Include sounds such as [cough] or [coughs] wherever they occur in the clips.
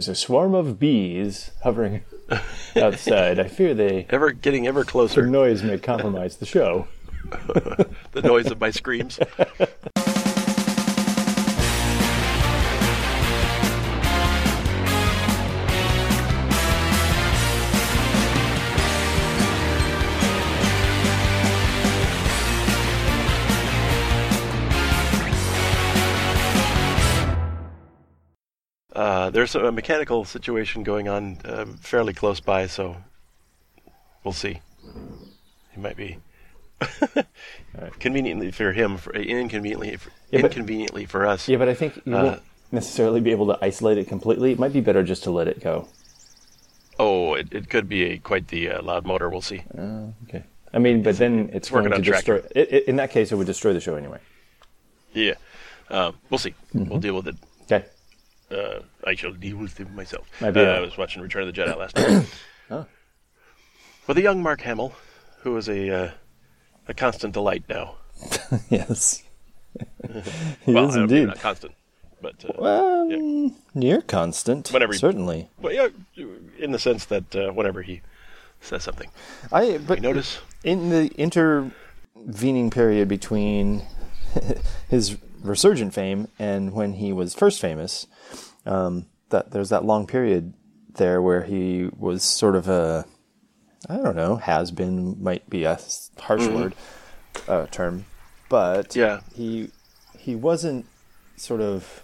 There's a swarm of bees hovering [laughs] outside. I fear they Ever getting ever closer. noise may compromise the show. [laughs] the noise of my screams. [laughs] there's a mechanical situation going on uh, fairly close by, so we'll see. He might be [laughs] conveniently for him, for, inconveniently, for, Yeah, but- inconveniently for us. Yeah, but I think you Uh, won't necessarily be able to isolate it completely. It might be better just to let it go. Oh, it, it could be a, quite the uh, loud motor. We'll see. Okay. I mean, but then it's, working going to destroy. It, it, in that case, it would destroy the show anyway. Yeah, uh, we'll see. Mm-hmm. We'll deal with it. Uh, I shall deal with it myself. Uh, a- I was watching Return of the Jedi last night [coughs] Oh. with a young Mark Hamill, who is a uh, a constant delight now. [laughs] yes. [laughs] he well, is I indeed. not constant, but uh, Well, near constant. Whenever he- certainly. but yeah, in the sense that uh, whenever he says something, I but notice. in the intervening period between [laughs] his resurgent fame and when he was first famous, um, that there's that long period there where he was sort of a, I don't know, has been might be a harsh word uh, term, but Yeah. he he wasn't sort of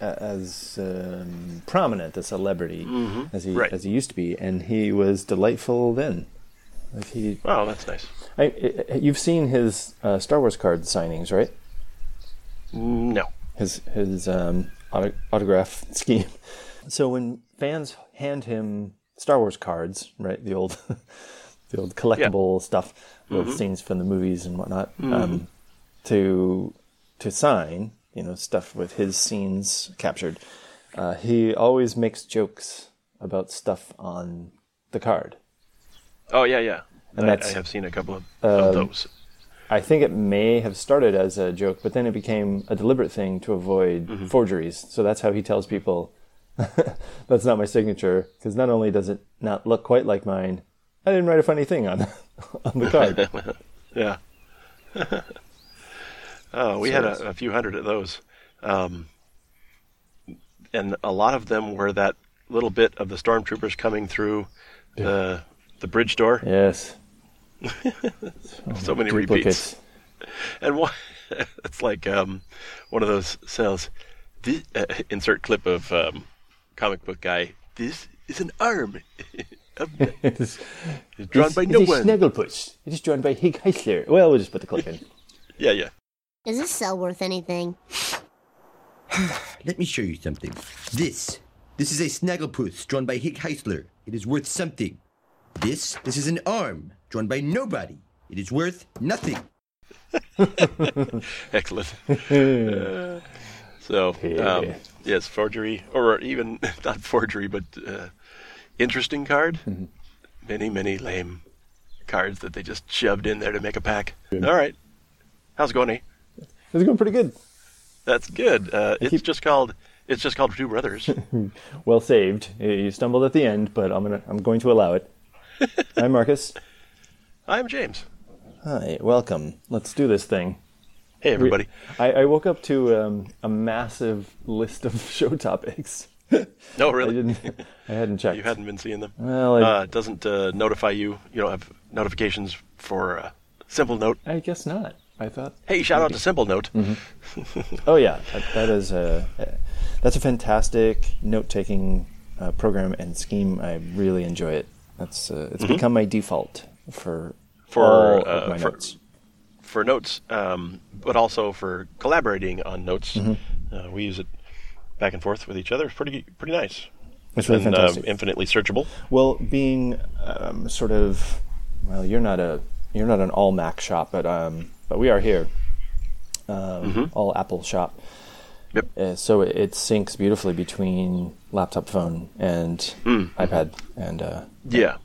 as um, prominent a celebrity as he Right. as he used to be, and he was delightful then. Like he, Oh, that's nice. I, I, you've seen his uh, Star Wars card signings, right? No. His his um, auto- autograph [laughs] scheme. So when fans hand him Star Wars cards, right, the old [laughs] the old collectible stuff, with scenes from the movies and whatnot, um, to to sign, you know, stuff with his scenes captured. Uh, he always makes jokes about stuff on the card. Oh yeah, yeah. And I, that's- I have seen a couple of, of those. I think it may have started as a joke, but then it became a deliberate thing to avoid forgeries. So that's how he tells people, [laughs] "That's not my signature," because not only does it not look quite like mine, I didn't write a funny thing on [laughs] on the card. [laughs] Yeah. oh, we had a, a few hundred of those, um, and a lot of them were that little bit of the stormtroopers coming through the the bridge door. yes, [laughs] So many repeats, and one, [laughs] it's like um, one of those sales. This, uh, insert clip of um, comic book guy. This is an arm. [laughs] of, It is, drawn by it no is one. Snagglepuss. It is drawn by Hig Heisler. Well, we'll just put the clip in. yeah, yeah. Is this cell worth anything? [sighs] Let me show you something. This. This is a Snagglepuss drawn by Hick Heisler. It is worth something. This. This is an arm drawn by nobody. It is worth nothing. [laughs] Excellent. Uh, so, [laughs] um, yes, forgery, or even [laughs] not forgery, but uh, interesting card. Many, many lame cards that they just shoved in there to make a pack. All right. How's it going, eh? It's going pretty good. That's good. Uh, it's just called. It's just called Two Brothers. Well saved. You stumbled at the end, but I'm gonna I'm going to allow it. Hi, Marcus. I'm James. Hi, welcome. Let's do this thing. Hey, everybody. I, I woke up to um, a massive list of [laughs] show topics. No, I really. didn't. I hadn't [laughs] checked. You hadn't been seeing them. Well, I, Uh, it doesn't uh, notify you. You don't have notifications for uh, Simplenote. I guess not. I thought. Hey, shout out to Simplenote. [laughs] Oh yeah, that, that is a that's a fantastic note-taking uh, program and scheme. I really enjoy it. That's uh, it's become my default for Mm-hmm. For, uh, for- notes. for notes, um, but also for collaborating on notes. Mm-hmm. Uh, we use it back and forth with each other. It's pretty pretty nice. It's really and, uh, fantastic. infinitely searchable. Well, being um, sort of, well, you're not a you're not an all Mac shop, but um, but we are here, um, all Apple shop. Mm-hmm. Yep. Uh, so it, it syncs beautifully between laptop, phone, and Mm. iPad, and uh, Yeah.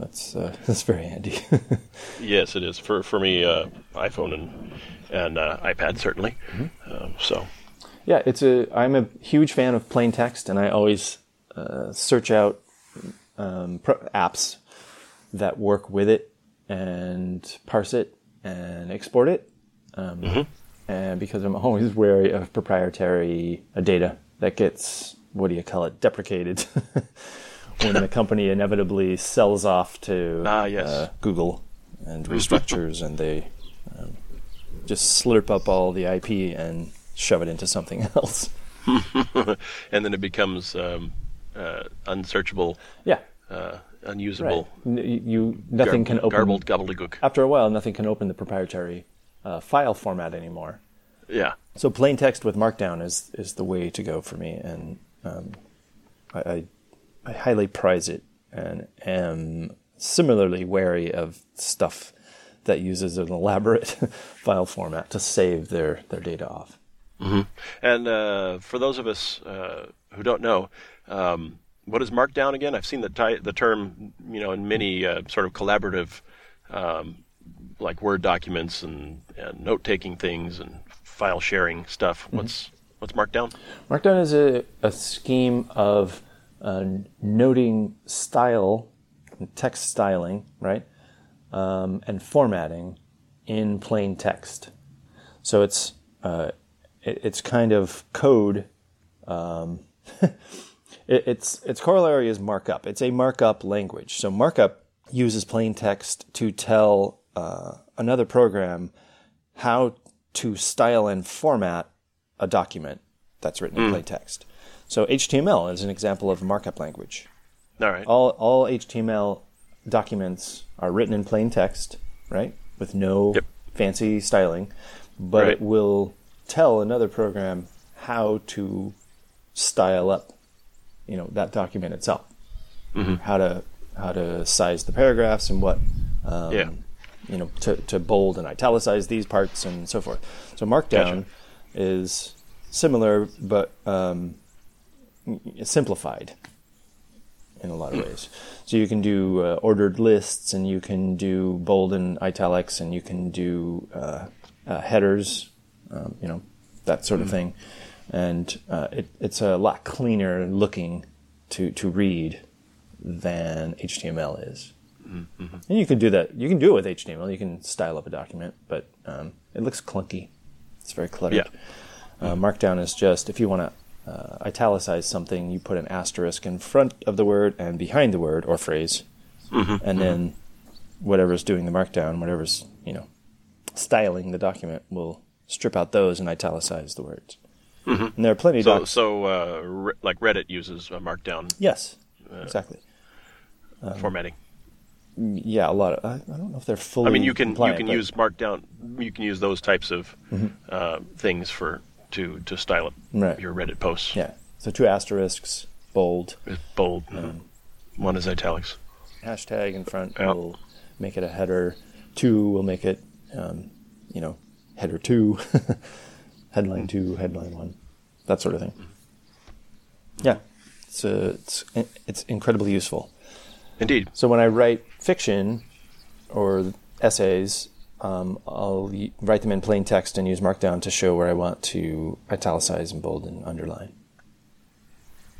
That's uh, [laughs] that's very handy. [laughs] Yes, it is for for me. Uh, iPhone and and uh, iPad certainly. Mm-hmm. Um, so yeah, it's a. I'm a huge fan of plain text, and I always uh, search out um, pro- apps that work with it and parse it and export it. Um, And because I'm always wary of proprietary uh, data that gets, what do you call it, deprecated [laughs] when the company inevitably sells off to Ah, yes. uh, Google and restructures and they um, just slurp up all the IP and shove it into something [laughs] else. [laughs] and then it becomes um, uh, unsearchable, Yeah. uh, unusable, Right. N- You nothing can open garbled gobbledygook. after a while. Nothing can open the proprietary uh, file format anymore. Yeah. So plain text with Markdown is is the way to go for me, and um, I, I I highly prize it, and am similarly wary of stuff that uses an elaborate [laughs] file format to save their their data off. And uh, for those of us uh, who don't know, um, what is Markdown again? I've seen the ti- the term, you know, in many uh, sort of collaborative, um, like Word documents and, and note taking things and file sharing stuff. What's what's Markdown? Markdown is a, a scheme of uh, noting style, text styling, right, um, and formatting in plain text. So it's uh, it, it's kind of code. Um, [laughs] it, its its corollary is markup. It's a markup language. So markup uses plain text to tell uh, another program how to style and format a document that's written in plain text. So HTML is an example of markup language. All right. All all HTML documents are written in plain text, right? With no Yep. fancy styling, but Right. it will tell another program how to style up, you know, that document itself. How to how to size the paragraphs and what um, Yeah. you know, to, to bold and italicize these parts and so forth. So Markdown Gotcha. is similar, but um, simplified in a lot of ways. So you can do uh, ordered lists, and you can do bold and italics, and you can do uh, uh, headers, um, you know, that sort of thing. And uh, it, it's a lot cleaner looking to, to read than HTML is. And you can do that. You can do it with HTML. You can style up a document, but um, it looks clunky. It's very cluttered. Yeah. Uh, Markdown is just if you want to uh, italicize something, you put an asterisk in front of the word and behind the word or phrase, and then whatever's doing the markdown, whatever's you know styling the document, will strip out those and italicize the words. And there are plenty of So docs. so uh, re- like Reddit uses uh, Markdown yes, exactly. formatting. Yeah, a lot of. I, I don't know if they're fully. I mean, you can you can but- use Markdown. You can use those types of Mm-hmm. uh, things for to to style up Right. your Reddit posts. Yeah. So two asterisks, bold, It's bold. One is italics. hashtag in front Yeah. will make it a header. Two will make it, um, you know, header two, [laughs] headline two, headline one, that sort of thing. Yeah, it's uh, it's it's incredibly useful. Indeed. So when I write fiction or essays, um, I'll write them in plain text and use Markdown to show where I want to italicize and bold and underline.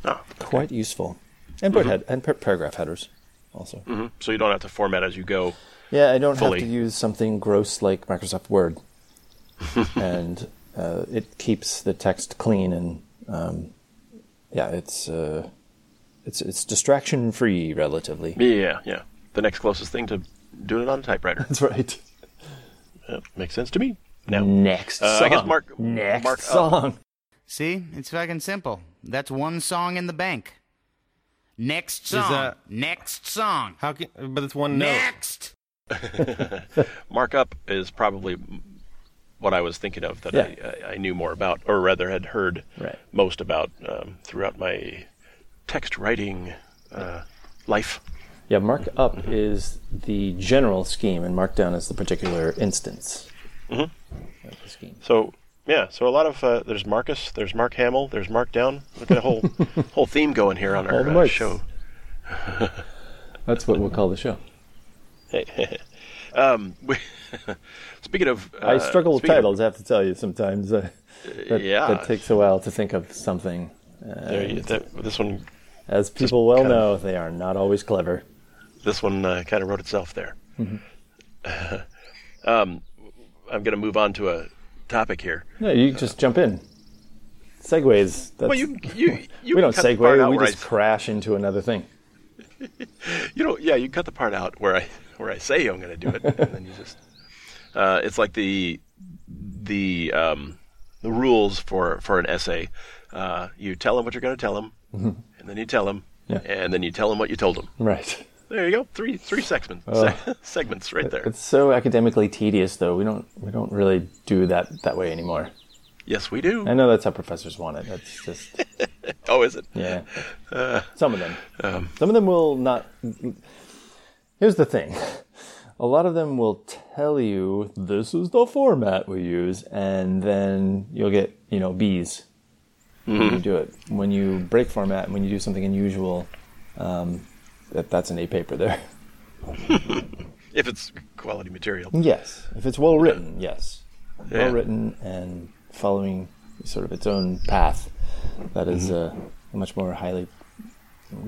Oh, Quite useful, and put head and par- paragraph headers also. mhm. So you don't have to format as you go. Yeah, I don't Fully. have to use something gross like Microsoft Word, [laughs] and uh, it keeps the text clean and um, yeah, it's uh, it's it's distraction free relatively. Yeah, yeah. The next closest thing to doing it on a typewriter. [laughs] That's right. Yeah, makes sense to me. Now, Next Uh, song. I guess Mark- Next Mark- uh, song. See, it's fucking simple. That's one song in the bank. Next song. that- Next song. How can? But it's one note. Next. [laughs] markup is probably what I was thinking of that Yeah. I, I knew more about, or rather had heard Right. most about um, throughout my text writing uh, life. Yeah, markup is the general scheme, and markdown is the particular instance Mm-hmm. of the scheme. So yeah, so a lot of uh, there's Marcus, there's Mark Hamill, there's Mark Down. Look at a whole [laughs] whole theme going here on our uh, show. [laughs] That's what we'll call the show. Hey. [laughs] Um, we, speaking of, uh, I struggle with speaking of- titles. I have to tell you sometimes. Uh, that, yeah. that takes a while to think of something. There you- that- this one As people well know, they are not always clever. This one uh, kind of wrote itself there. [laughs] um, I'm going to move on to a topic here. No, you just jump in. Segues. That's, Well, you you, you [laughs] we don't segue. We just I, crash into another thing. [laughs] you know yeah you cut the part out where I where I say I'm going to do it, and then you just uh, it's like the the um, the rules for for an essay. Uh, you tell them what you're going to tell them, and then you tell them, Mm-hmm. Yeah. and then you tell them what you told them. Right. There you go, three three segments oh. [laughs] segments right there. It's so academically tedious, though. We don't we don't really do that that way anymore. Yes, we do. I know that's how professors want it. That's just [laughs] oh, is it? yeah. [laughs] Uh, Some of them. Um, Some of them will not. Here's the thing. A lot of them will tell you this is the format we use, and then you'll get you know B's when you mm-hmm. do it. When you break format, when you do something unusual, um, that that's an A paper there. [laughs] If it's quality material. Yes, if it's well written, yes, Yeah. well written and following sort of its own path, that is uh, a much more highly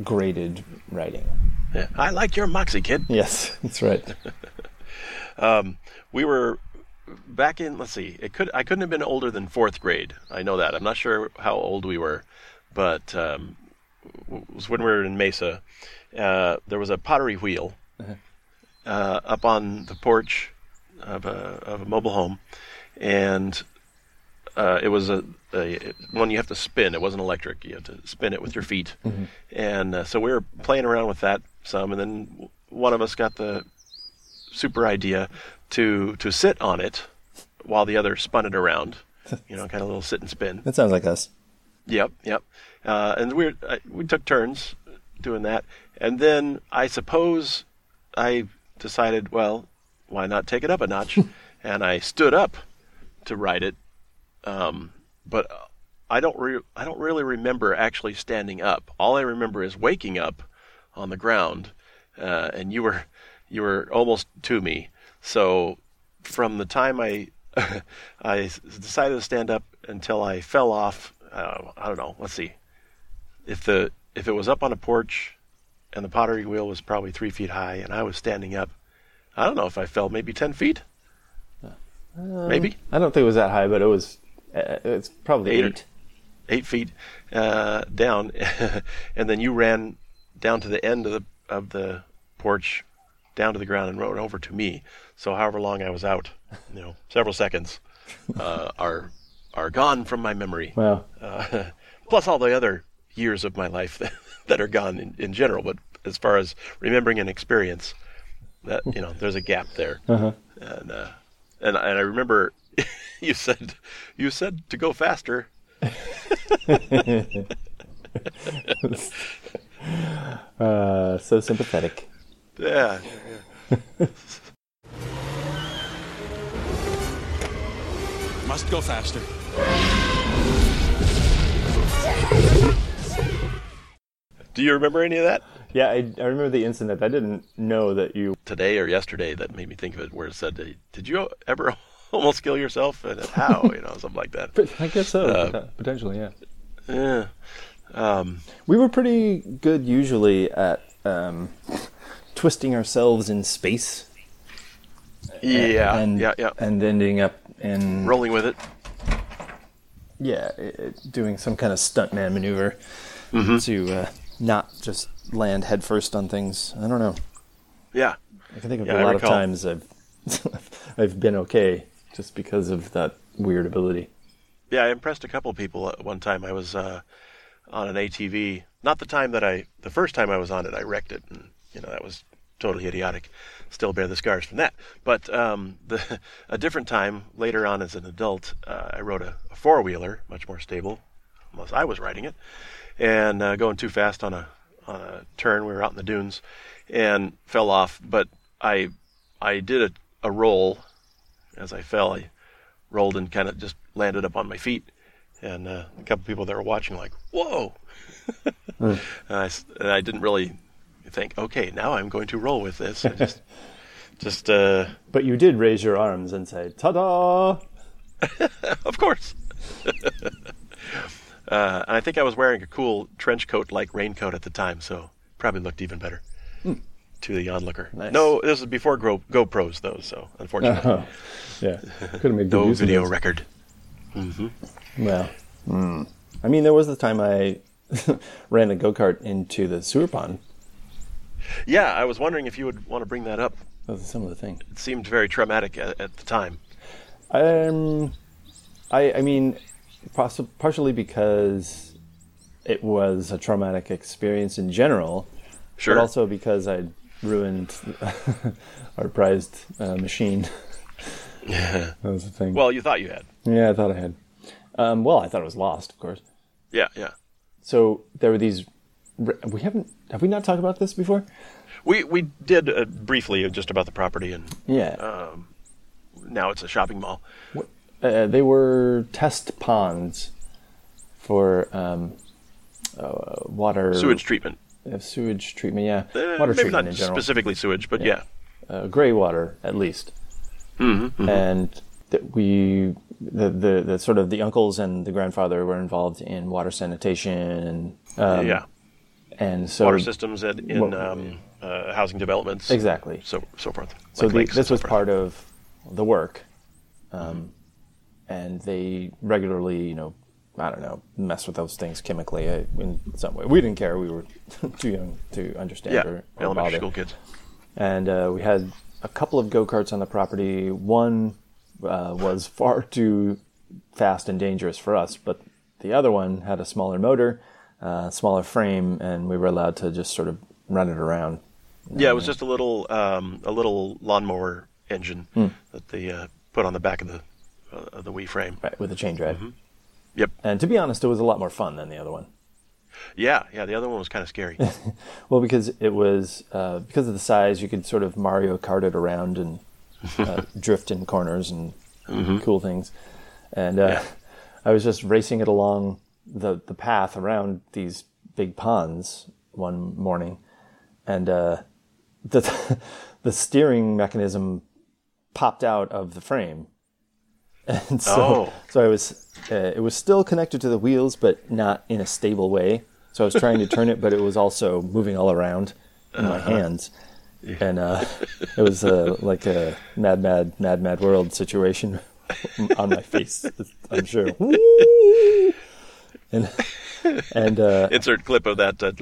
graded writing. Yeah. I like your moxie, kid. Yes, [laughs] that's right. [laughs] we were back in let's see it could i couldn't have been older than fourth grade i know that i'm not sure how old we were but um, was when we were in mesa uh, there was a pottery wheel uh, up on the porch of a, of a mobile home and uh, it was a, a one you have to spin. It wasn't electric. You have to spin it with your feet. And uh, so we were playing around with that some, and then one of us got the super idea to to sit on it while the other spun it around. [laughs] You know, kind of a little sit and spin. That sounds like us. Yep, yep. Uh, and we uh, we took turns doing that, and then I suppose I decided, well, why not take it up a notch? [laughs] and I stood up to ride it, um, but I don't re- I don't really remember actually standing up. All I remember is waking up on the ground, uh, and you were you were almost to me. So from the time I [laughs] I decided to stand up until I fell off. Uh, I don't know. Let's see. If the if it was up on a porch, and the pottery wheel was probably three feet high, and I was standing up, I don't know if I fell maybe ten feet. maybe I don't think it was that high, but it was. Uh, it's probably Eight eight. eight feet uh, down, [laughs] and then you ran down to the end of the of the porch, down to the ground, and rode over to me. So however long I was out, you know, several seconds, [laughs] uh, are are gone from my memory. Wow. Uh, [laughs] plus all the other years of my life [laughs] that, that are gone in, in general. But as far as remembering an experience, that you know, there's a gap there. Uh-huh. And uh, and and I remember [laughs] you said you said to go faster. [laughs] Uh, so sympathetic. Yeah. Must go faster. Do you remember any of that Yeah, I, I remember the incident. I didn't know that you. today or yesterday that made me think of it? Where it said, "Did you ever [laughs] almost kill yourself?" And how, you know, something like that. But I guess so. Uh, potentially, yeah. Yeah. Um, We were pretty good usually at um, twisting ourselves in space. yeah. and, yeah. Yeah. And ending up in Rolling with it. yeah, it- doing some kind of stuntman maneuver Mm-hmm. to uh, not just land headfirst on things. I don't know. Yeah. I can think of Yeah, a lot of times I've [laughs] I've been okay just because of that weird ability. Yeah, I impressed a couple people at one time. I was uh, on an ATV. Not the time that I, the first time I was on it, I wrecked it, and you know that was totally idiotic. Still bear the scars from that. But um, [laughs] the, a different time later on as an adult, uh, I rode a, a four wheeler, much more stable, unless I was riding it, and uh, going too fast on a on a turn. We were out in the dunes, and fell off. But I I did a, a roll as I fell. I rolled and kind of just landed up on my feet. And uh, a couple people that were watching, like, whoa. [laughs] and, I, and I didn't really think, okay, now I'm going to roll with this. I just, [laughs] just uh, But you did raise your arms and say, "Ta-da!" [laughs] of course. Uh, and I think I was wearing a cool trench coat like raincoat at the time, so probably looked even better to the onlooker. Nice. No, this was before Go- GoPros though, so unfortunately, Oh, yeah. Could have made good [laughs] no use of video those. record. Well, mm. I mean, there was the time I [laughs] ran a go kart into the sewer pond. Yeah, I was wondering if you would want to bring that up. That was a similar thing. It seemed very traumatic at, at the time. Um, I, I mean, possi- partially because it was a traumatic experience in general, Sure. but also because I'd ruined [laughs] our prized uh, machine. [laughs] that was the thing. well, you thought you had. yeah, I thought I had. Um, well, I thought it was lost, of course. Yeah, yeah. So there were these. We haven't. Have we not talked about this before? We we did uh, briefly just about the property, and Yeah. now it's a shopping mall. Uh, they were test ponds for um, uh, water Sewage treatment. uh, sewage treatment. Yeah, Uh, water maybe treatment not in general. specifically sewage, but yeah. uh, gray water at least. Mm-hmm, And that we, the, the the sort of the uncles and the grandfather were involved in water sanitation. Um, yeah. and so Water systems and in um, uh, housing developments. Exactly. So so forth. So the, this was forth. part of the work, um, and they regularly, you know, I don't know, mess with those things chemically uh, in some way. We didn't care; we were [laughs] too young to understand Yeah, or, or elementary bother. school kids. And uh, we had a couple of go karts on the property. One uh, was [laughs] far too fast and dangerous for us, but the other one had a smaller motor, uh, smaller frame, and we were allowed to just sort of run it around. Yeah, it was just a little um, a little lawnmower engine Hmm. that they uh, put on the back of the of the wee frame. Right, with a chain drive. Yep. And to be honest, it was a lot more fun than the other one. Yeah, yeah. The other one was kind of scary. [laughs] Well, because it was uh, because of the size, you could sort of Mario Kart it around and uh, [laughs] drift in corners and cool things. And uh, Yeah. I was just racing it along the the path around these big ponds one morning, and uh, the [laughs] the steering mechanism popped out of the frame. And so, Oh. so I was, uh, it was still connected to the wheels, but not in a stable way. So I was trying to turn it, but it was also moving all around in my hands, and uh, it was uh, like a mad, mad, mad, mad world situation [laughs] on my face. I'm sure. [laughs] and and uh, Insert clip of that uh,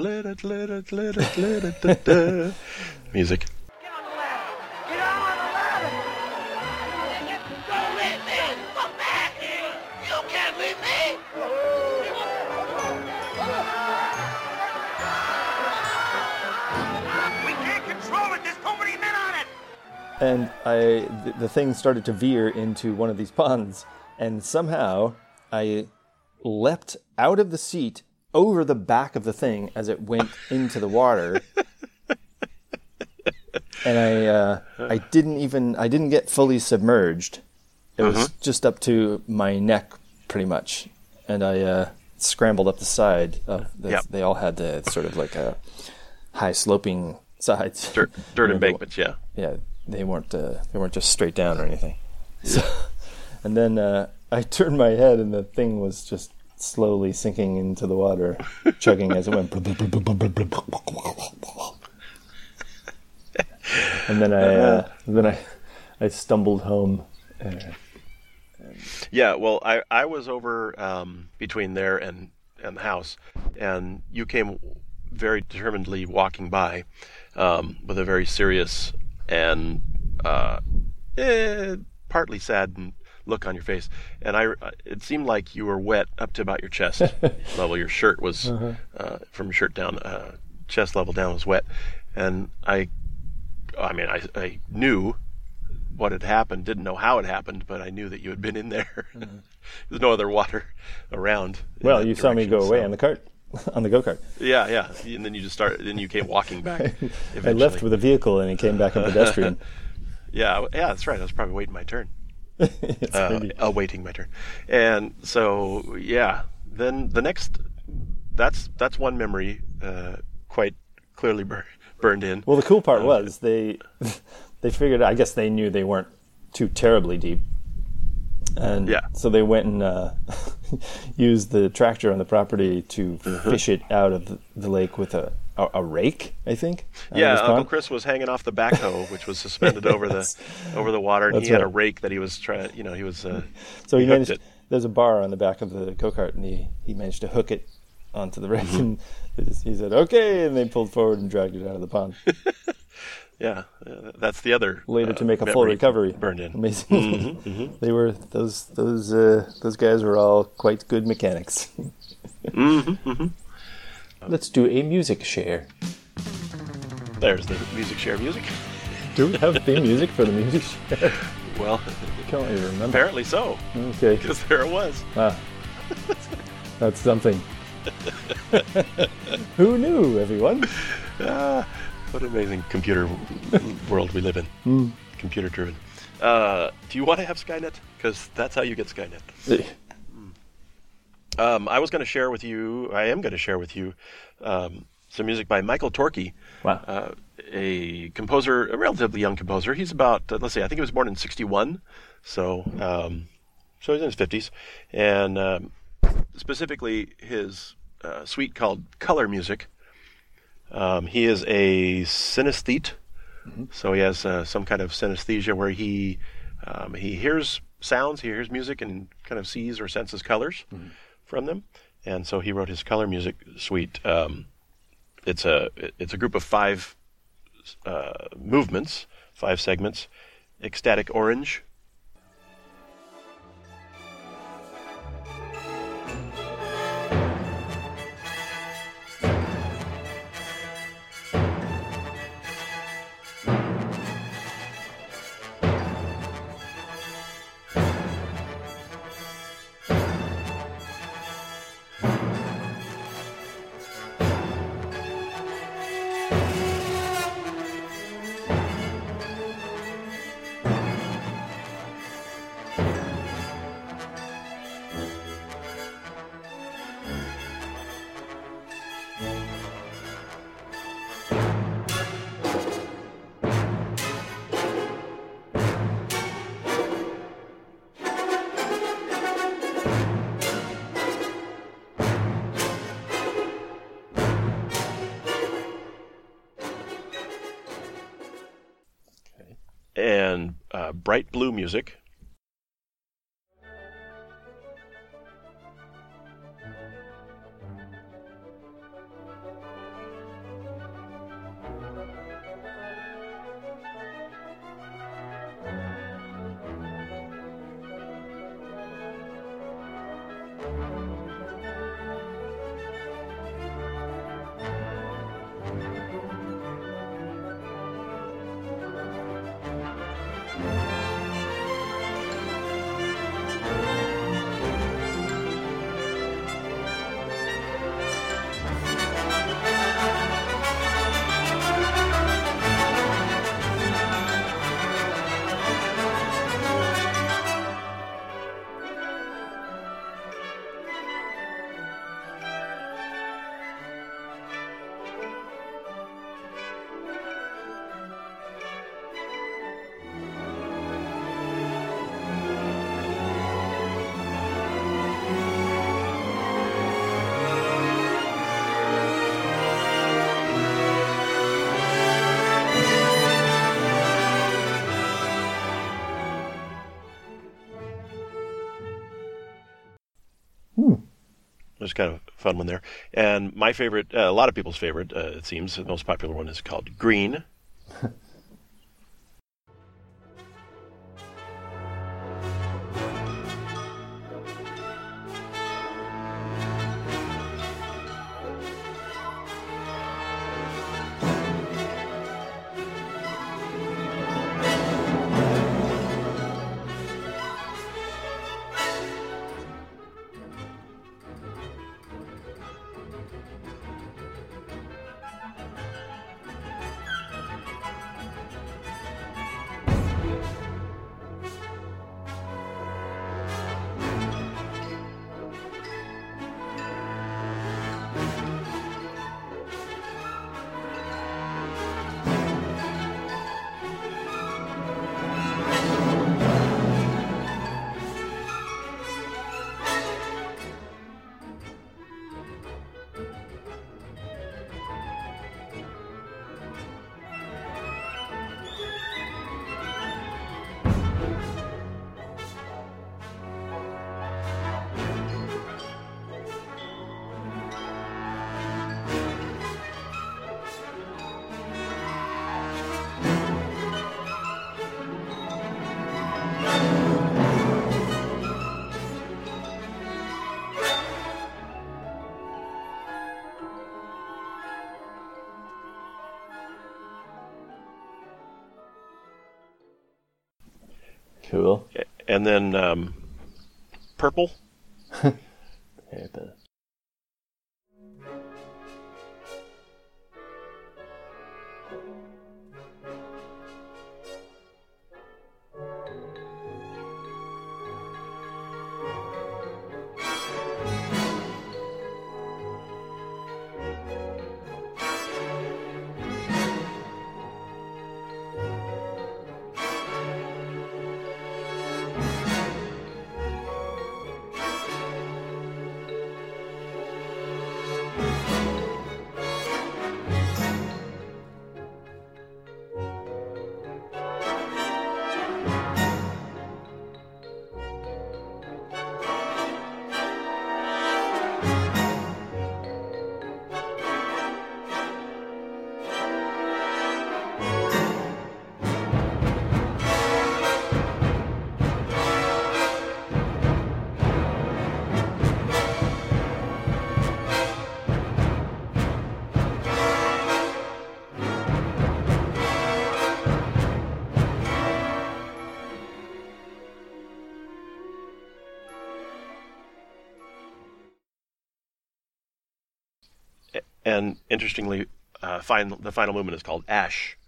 [laughs] music. And I the, the thing started to veer into one of these ponds, and somehow I leapt out of the seat over the back of the thing as it went into the water. and I uh, I didn't even I didn't get fully submerged. It was just up to my neck, pretty much, and I uh, scrambled up the side. Of the, Yep. They all had the sort of like a high sloping sides. Dirt, dirt embankments. Yeah. yeah, they weren't uh, they weren't just straight down or anything. [laughs] So, and then uh, I turned my head, and the thing was just slowly sinking into the water, chugging as it went. and then I uh, then I I stumbled home. Uh, Yeah, well, I, I was over um, between there and, and the house, and you came very determinedly walking by um, with a very serious and uh, eh, partly sad look on your face. And I, it seemed like you were wet up to about your chest [laughs] level. Your shirt was uh, from your shirt down, uh, chest level down was wet, and I, I mean, I, I knew what had happened. Didn't know how it happened, but I knew that you had been in there. [laughs] There's no other water around. well, you saw me direction, go away so- on the cart, [laughs] on the go kart. Yeah, yeah. And then you just started. Then you came walking back. [laughs] I left with a vehicle, and it came back a pedestrian. [laughs] Yeah, yeah. That's right. I was probably waiting my turn. Uh, awaiting my turn. And so, yeah. Then the next, that's that's one memory uh, quite clearly bur- burned in. Well, the cool part was they they figured. I guess they knew they weren't too terribly deep, and Yeah. so they went and uh, [laughs] use the tractor on the property to Uh-huh. fish it out of the, lake with a, a, a rake, I think. Yeah, Uncle pond. Chris was hanging off the backhoe, which was suspended [laughs] over the over the water, and he had a rake that he was trying. You know, he was. Uh, So he, he managed. it. There's a bar on the back of the go kart, and he, he managed to hook it onto the rake. Mm-hmm. And [laughs] he said, "Okay," and they pulled forward and dragged it out of the pond. Yeah, uh, that's the other. Later uh, to make a full recovery. Burned in. Amazing. [laughs] they were those those uh, those guys were all quite good mechanics. Mm-hmm, Let's do a music share. There's the music share music. Do we have theme music for the music share? Well, I Can't even remember. apparently so, Okay, because there it was. ah, that's something. [laughs] Who knew, everyone? Ah, what an amazing computer world we live in. Hmm. Computer driven. Uh, do you want to have Skynet? Because that's how you get Skynet. Um, I was going to share with you, I am going to share with you um, some music by Michael Torke, Wow. uh, a composer, a relatively young composer. He's about, uh, let's see, I think he was born in 61. So, um, so he's in his 50s. And um, specifically, his uh, suite called Color Music. Um, he is a synesthete, so he has uh, some kind of synesthesia where he um, he hears sounds, he hears music, and kind of sees or senses colors from them. And so he wrote his color music suite. Um, it's a it's a group of five uh, movements, five segments. Ecstatic orange, bright blue music. There's kind of a fun one there. And my favorite, uh, a lot of people's favorite, uh, it seems, the most popular one is called Green. Cool. and then um, purple. [laughs] Purple. And interestingly, uh, the final movement is called Ash.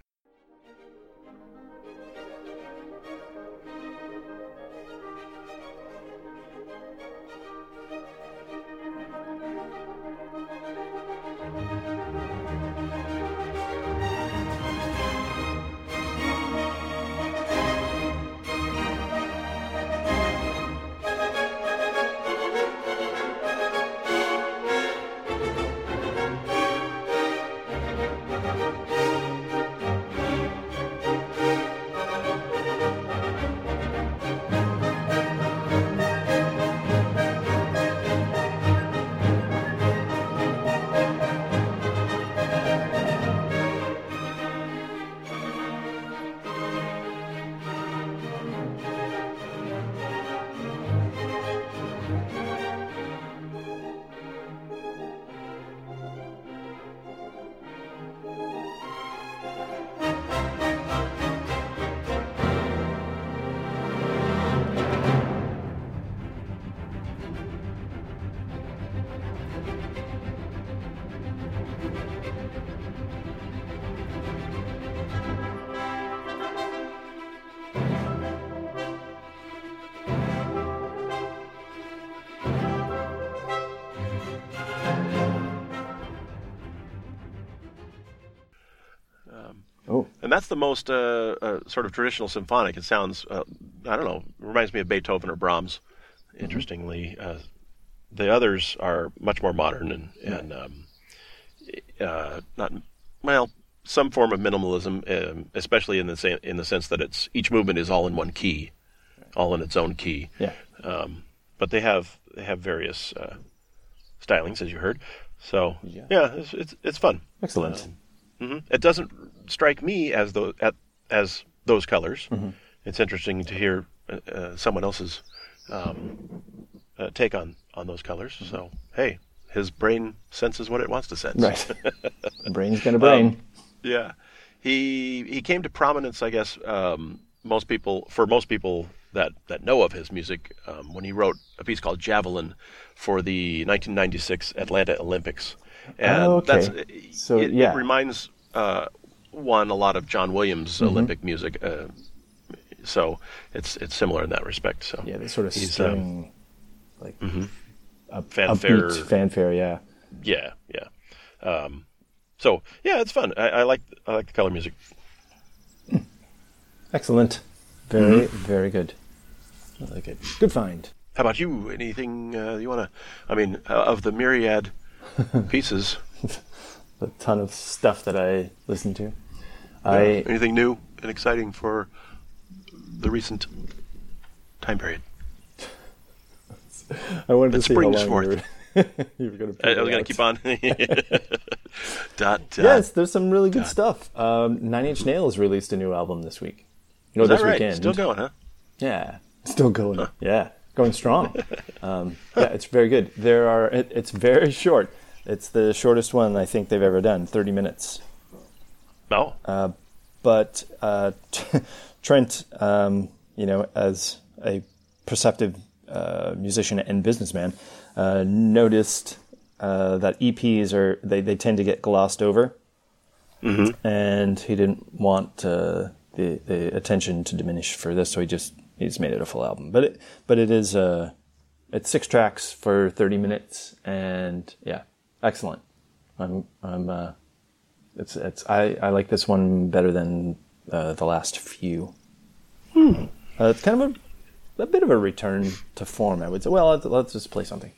That's the most uh, uh, sort of traditional symphonic. It sounds, uh, I don't know, reminds me of Beethoven or Brahms. Interestingly, uh, the others are much more modern and, and um, uh, not well, some form of minimalism, um, especially in the sa- in the sense that it's each movement is all in one key, all in its own key. yeah. Um, but they have they have various uh, stylings, as you heard. So Yeah. yeah, it's, it's it's fun. Excellent. Hmm It doesn't strike me as those at, as those colors. Mm-hmm. It's interesting to hear uh, uh, someone else's um, uh, take on on those colors. Mm-hmm. So hey, his brain senses what it wants to sense. Right. The [laughs] brain's gonna brain. Yeah, he he came to prominence, I guess. Um, most people, for most people that that know of his music, um, when he wrote a piece called Javelin for the 1996 Atlanta Olympics, and Oh, okay. that's So, it, yeah. it reminds uh, one a lot of John Williams' Mm-hmm. Olympic music. Uh, so it's it's similar in that respect. So yeah, they sort of he's, um, string, like up, fanfare. upbeat fanfare. Yeah. yeah, yeah. Um, so yeah, it's fun. I, I like I like the color music. Excellent. Very, Mm-hmm. very good. I like it. Good find. How about you? Anything uh, you want to? I mean, uh, of the myriad [laughs] pieces, [laughs] A ton of stuff that I listen to. I anything new and exciting for the recent time period? [laughs] I wanted to see how long forth. you were, you were going to. I, I was going to keep on. dot, dot. Yes, there's some really good stuff. Um, Nine Inch Nails released a new album this week. You know, Is this right? weekend. Still going, huh? Yeah, still going. Yeah, going strong. Um, yeah, it's very good. There are. It, it's very [laughs] short. It's the shortest one I think they've ever done. Thirty minutes. No. But uh, [laughs] Trent um, you know, as a perceptive uh, musician and businessman, uh, noticed uh, that EPs are they, they tend to get glossed over, and he didn't want uh, the the attention to diminish for this, so he just he just made it a full album. But it but it is uh, it's six tracks for thirty minutes, and yeah, excellent. I'm I'm uh, it's it's I, I like this one better than uh, the last few. Uh, it's kind of a, a bit of a return to form, I would say. Well, let's, let's just play something.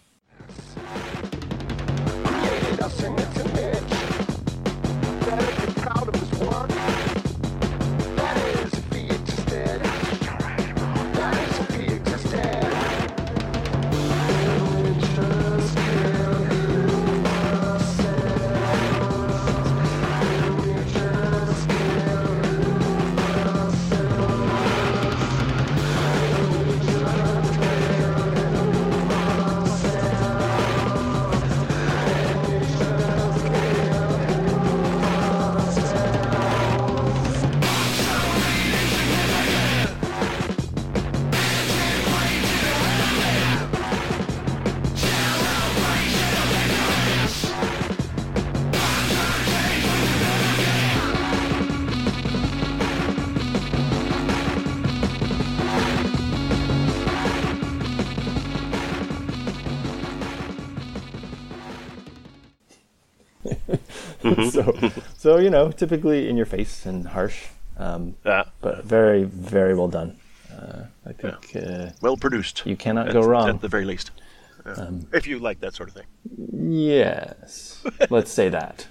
So, so you know, typically in your face and harsh, um, Yeah. but very, very well done. Uh, I think uh, Well produced. you cannot at, go wrong. At the very least. Yeah. if you like that sort of thing. Yes, let's say that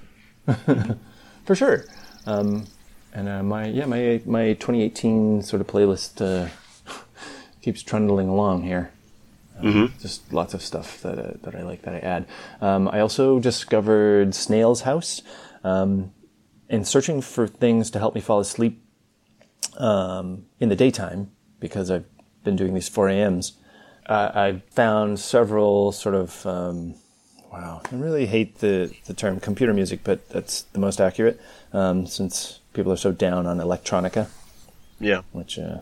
[laughs] for sure. Um, and uh, my yeah my my 2018 sort of playlist uh, [laughs] keeps trundling along here. Um, Just lots of stuff that uh, that I like that I add. Um, I also discovered Snail's House. Um, in searching for things to help me fall asleep um, in the daytime, because I've been doing these 4 a.m.s, uh, I found several sort of um, wow. I really hate the the term computer music, but that's the most accurate um, since people are so down on electronica, Yeah. which uh,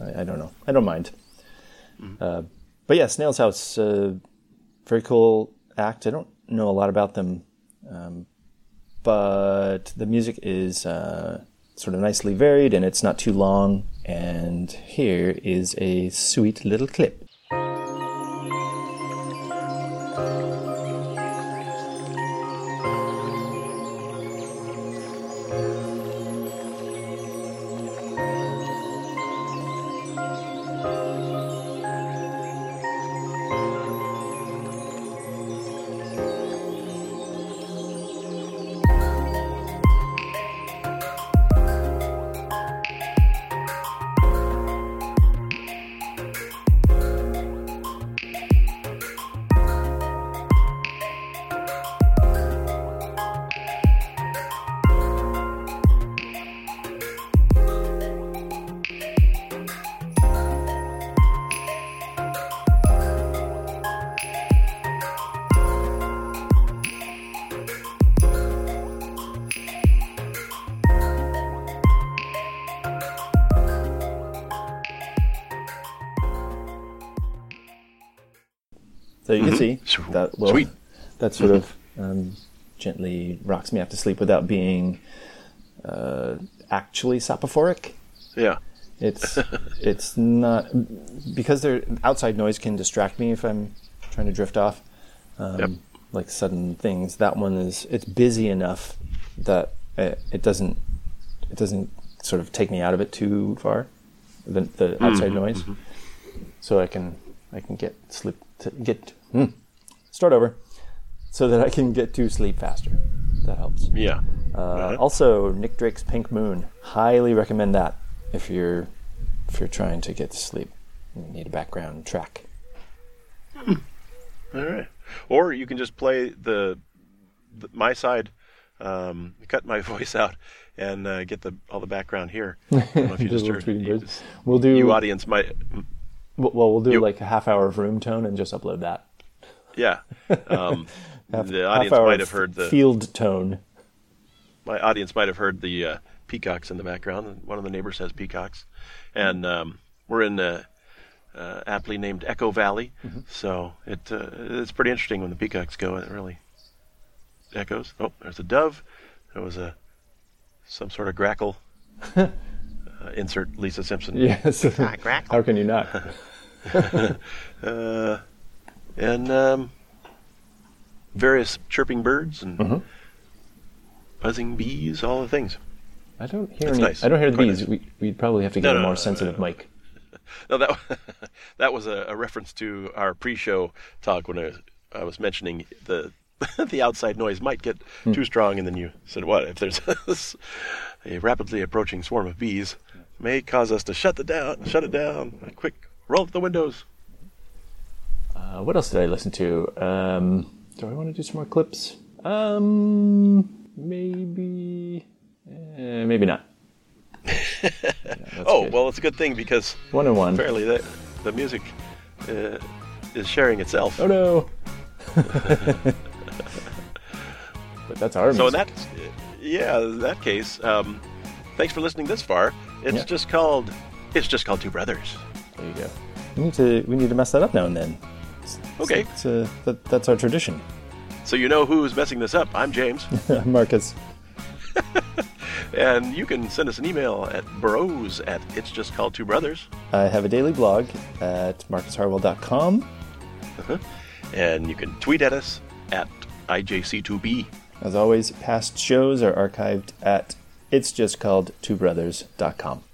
I, I don't know. I don't mind. Uh, but yeah, Snail's House, uh, very cool act. I don't know a lot about them, um, but the music is uh, sort of nicely varied and it's not too long. And here is a sweet little clip. So you can see that well, Sweet. that sort of um, gently rocks me off to sleep without being uh, actually sapophoric. Yeah. It's [laughs] it's not because there outside noise can distract me if I'm trying to drift off, um, Yep. like sudden things. That one is it's busy enough that it, it doesn't it doesn't sort of take me out of it too far. The, the outside noise, so I can I can get sleep to get hmm, start over, so that I can get to sleep faster. That helps. Yeah. Uh, Also, Nick Drake's Pink Moon. Highly recommend that if you're if you're trying to get to sleep. You need a background track. All right. Or you can just play the, the my side, um, cut my [laughs] voice out, and uh, get the all the background here. I don't know if [laughs] you Just heard. You. We'll do you audience might, well. We'll do you- like a half hour of room tone and just upload that. Yeah. Um, [laughs] Half, the half audience hour might have heard the field tone. my audience might have heard the uh, peacocks in the background. One of the neighbors has peacocks, and um, we're in uh, uh, aptly named Echo Valley, so it uh, it's pretty interesting when the peacocks go. It really echoes. Oh, there's a dove. There was a some sort of grackle. [laughs] uh, insert Lisa Simpson. Yes. crackle. How can you not? [laughs] Uh, and um, various chirping birds and Mm-hmm. buzzing bees, all the things. I don't hear any. nice. I don't hear the bees. nice. We, we'd probably have to get No, a no, more no, sensitive mic. [laughs] No, that [laughs] that was a, a reference to our pre-show talk when I was, I was mentioning the [laughs] the outside noise might get Hmm. too strong, and then you said, "What if there's a rapidly approaching swarm of bees may cause us to shut the down, shut it down, quick, roll up the windows." Uh, what else did I listen to? Um, do I want to do some more clips? Um, maybe, eh, maybe not. Yeah, [laughs] Oh good. well, it's a good thing because one and one. apparently the the music uh, is sharing itself. Oh no! [laughs] but that's our So in that, yeah, in that case, um, thanks for listening this far. It's Yeah. just called, it's just called Two Brothers. There you go. We need to we need to mess that up now and then. Okay. it's, uh, that, that's our tradition. So you know who's messing this up. I'm James, [laughs] Marcus. [laughs] and you can send us an email at bros at it's just called Two Brothers, I have a daily blog at marcusharwell.com. and you can tweet at us at IJC2B. As always, past shows are archived at it's just called two brothers.com.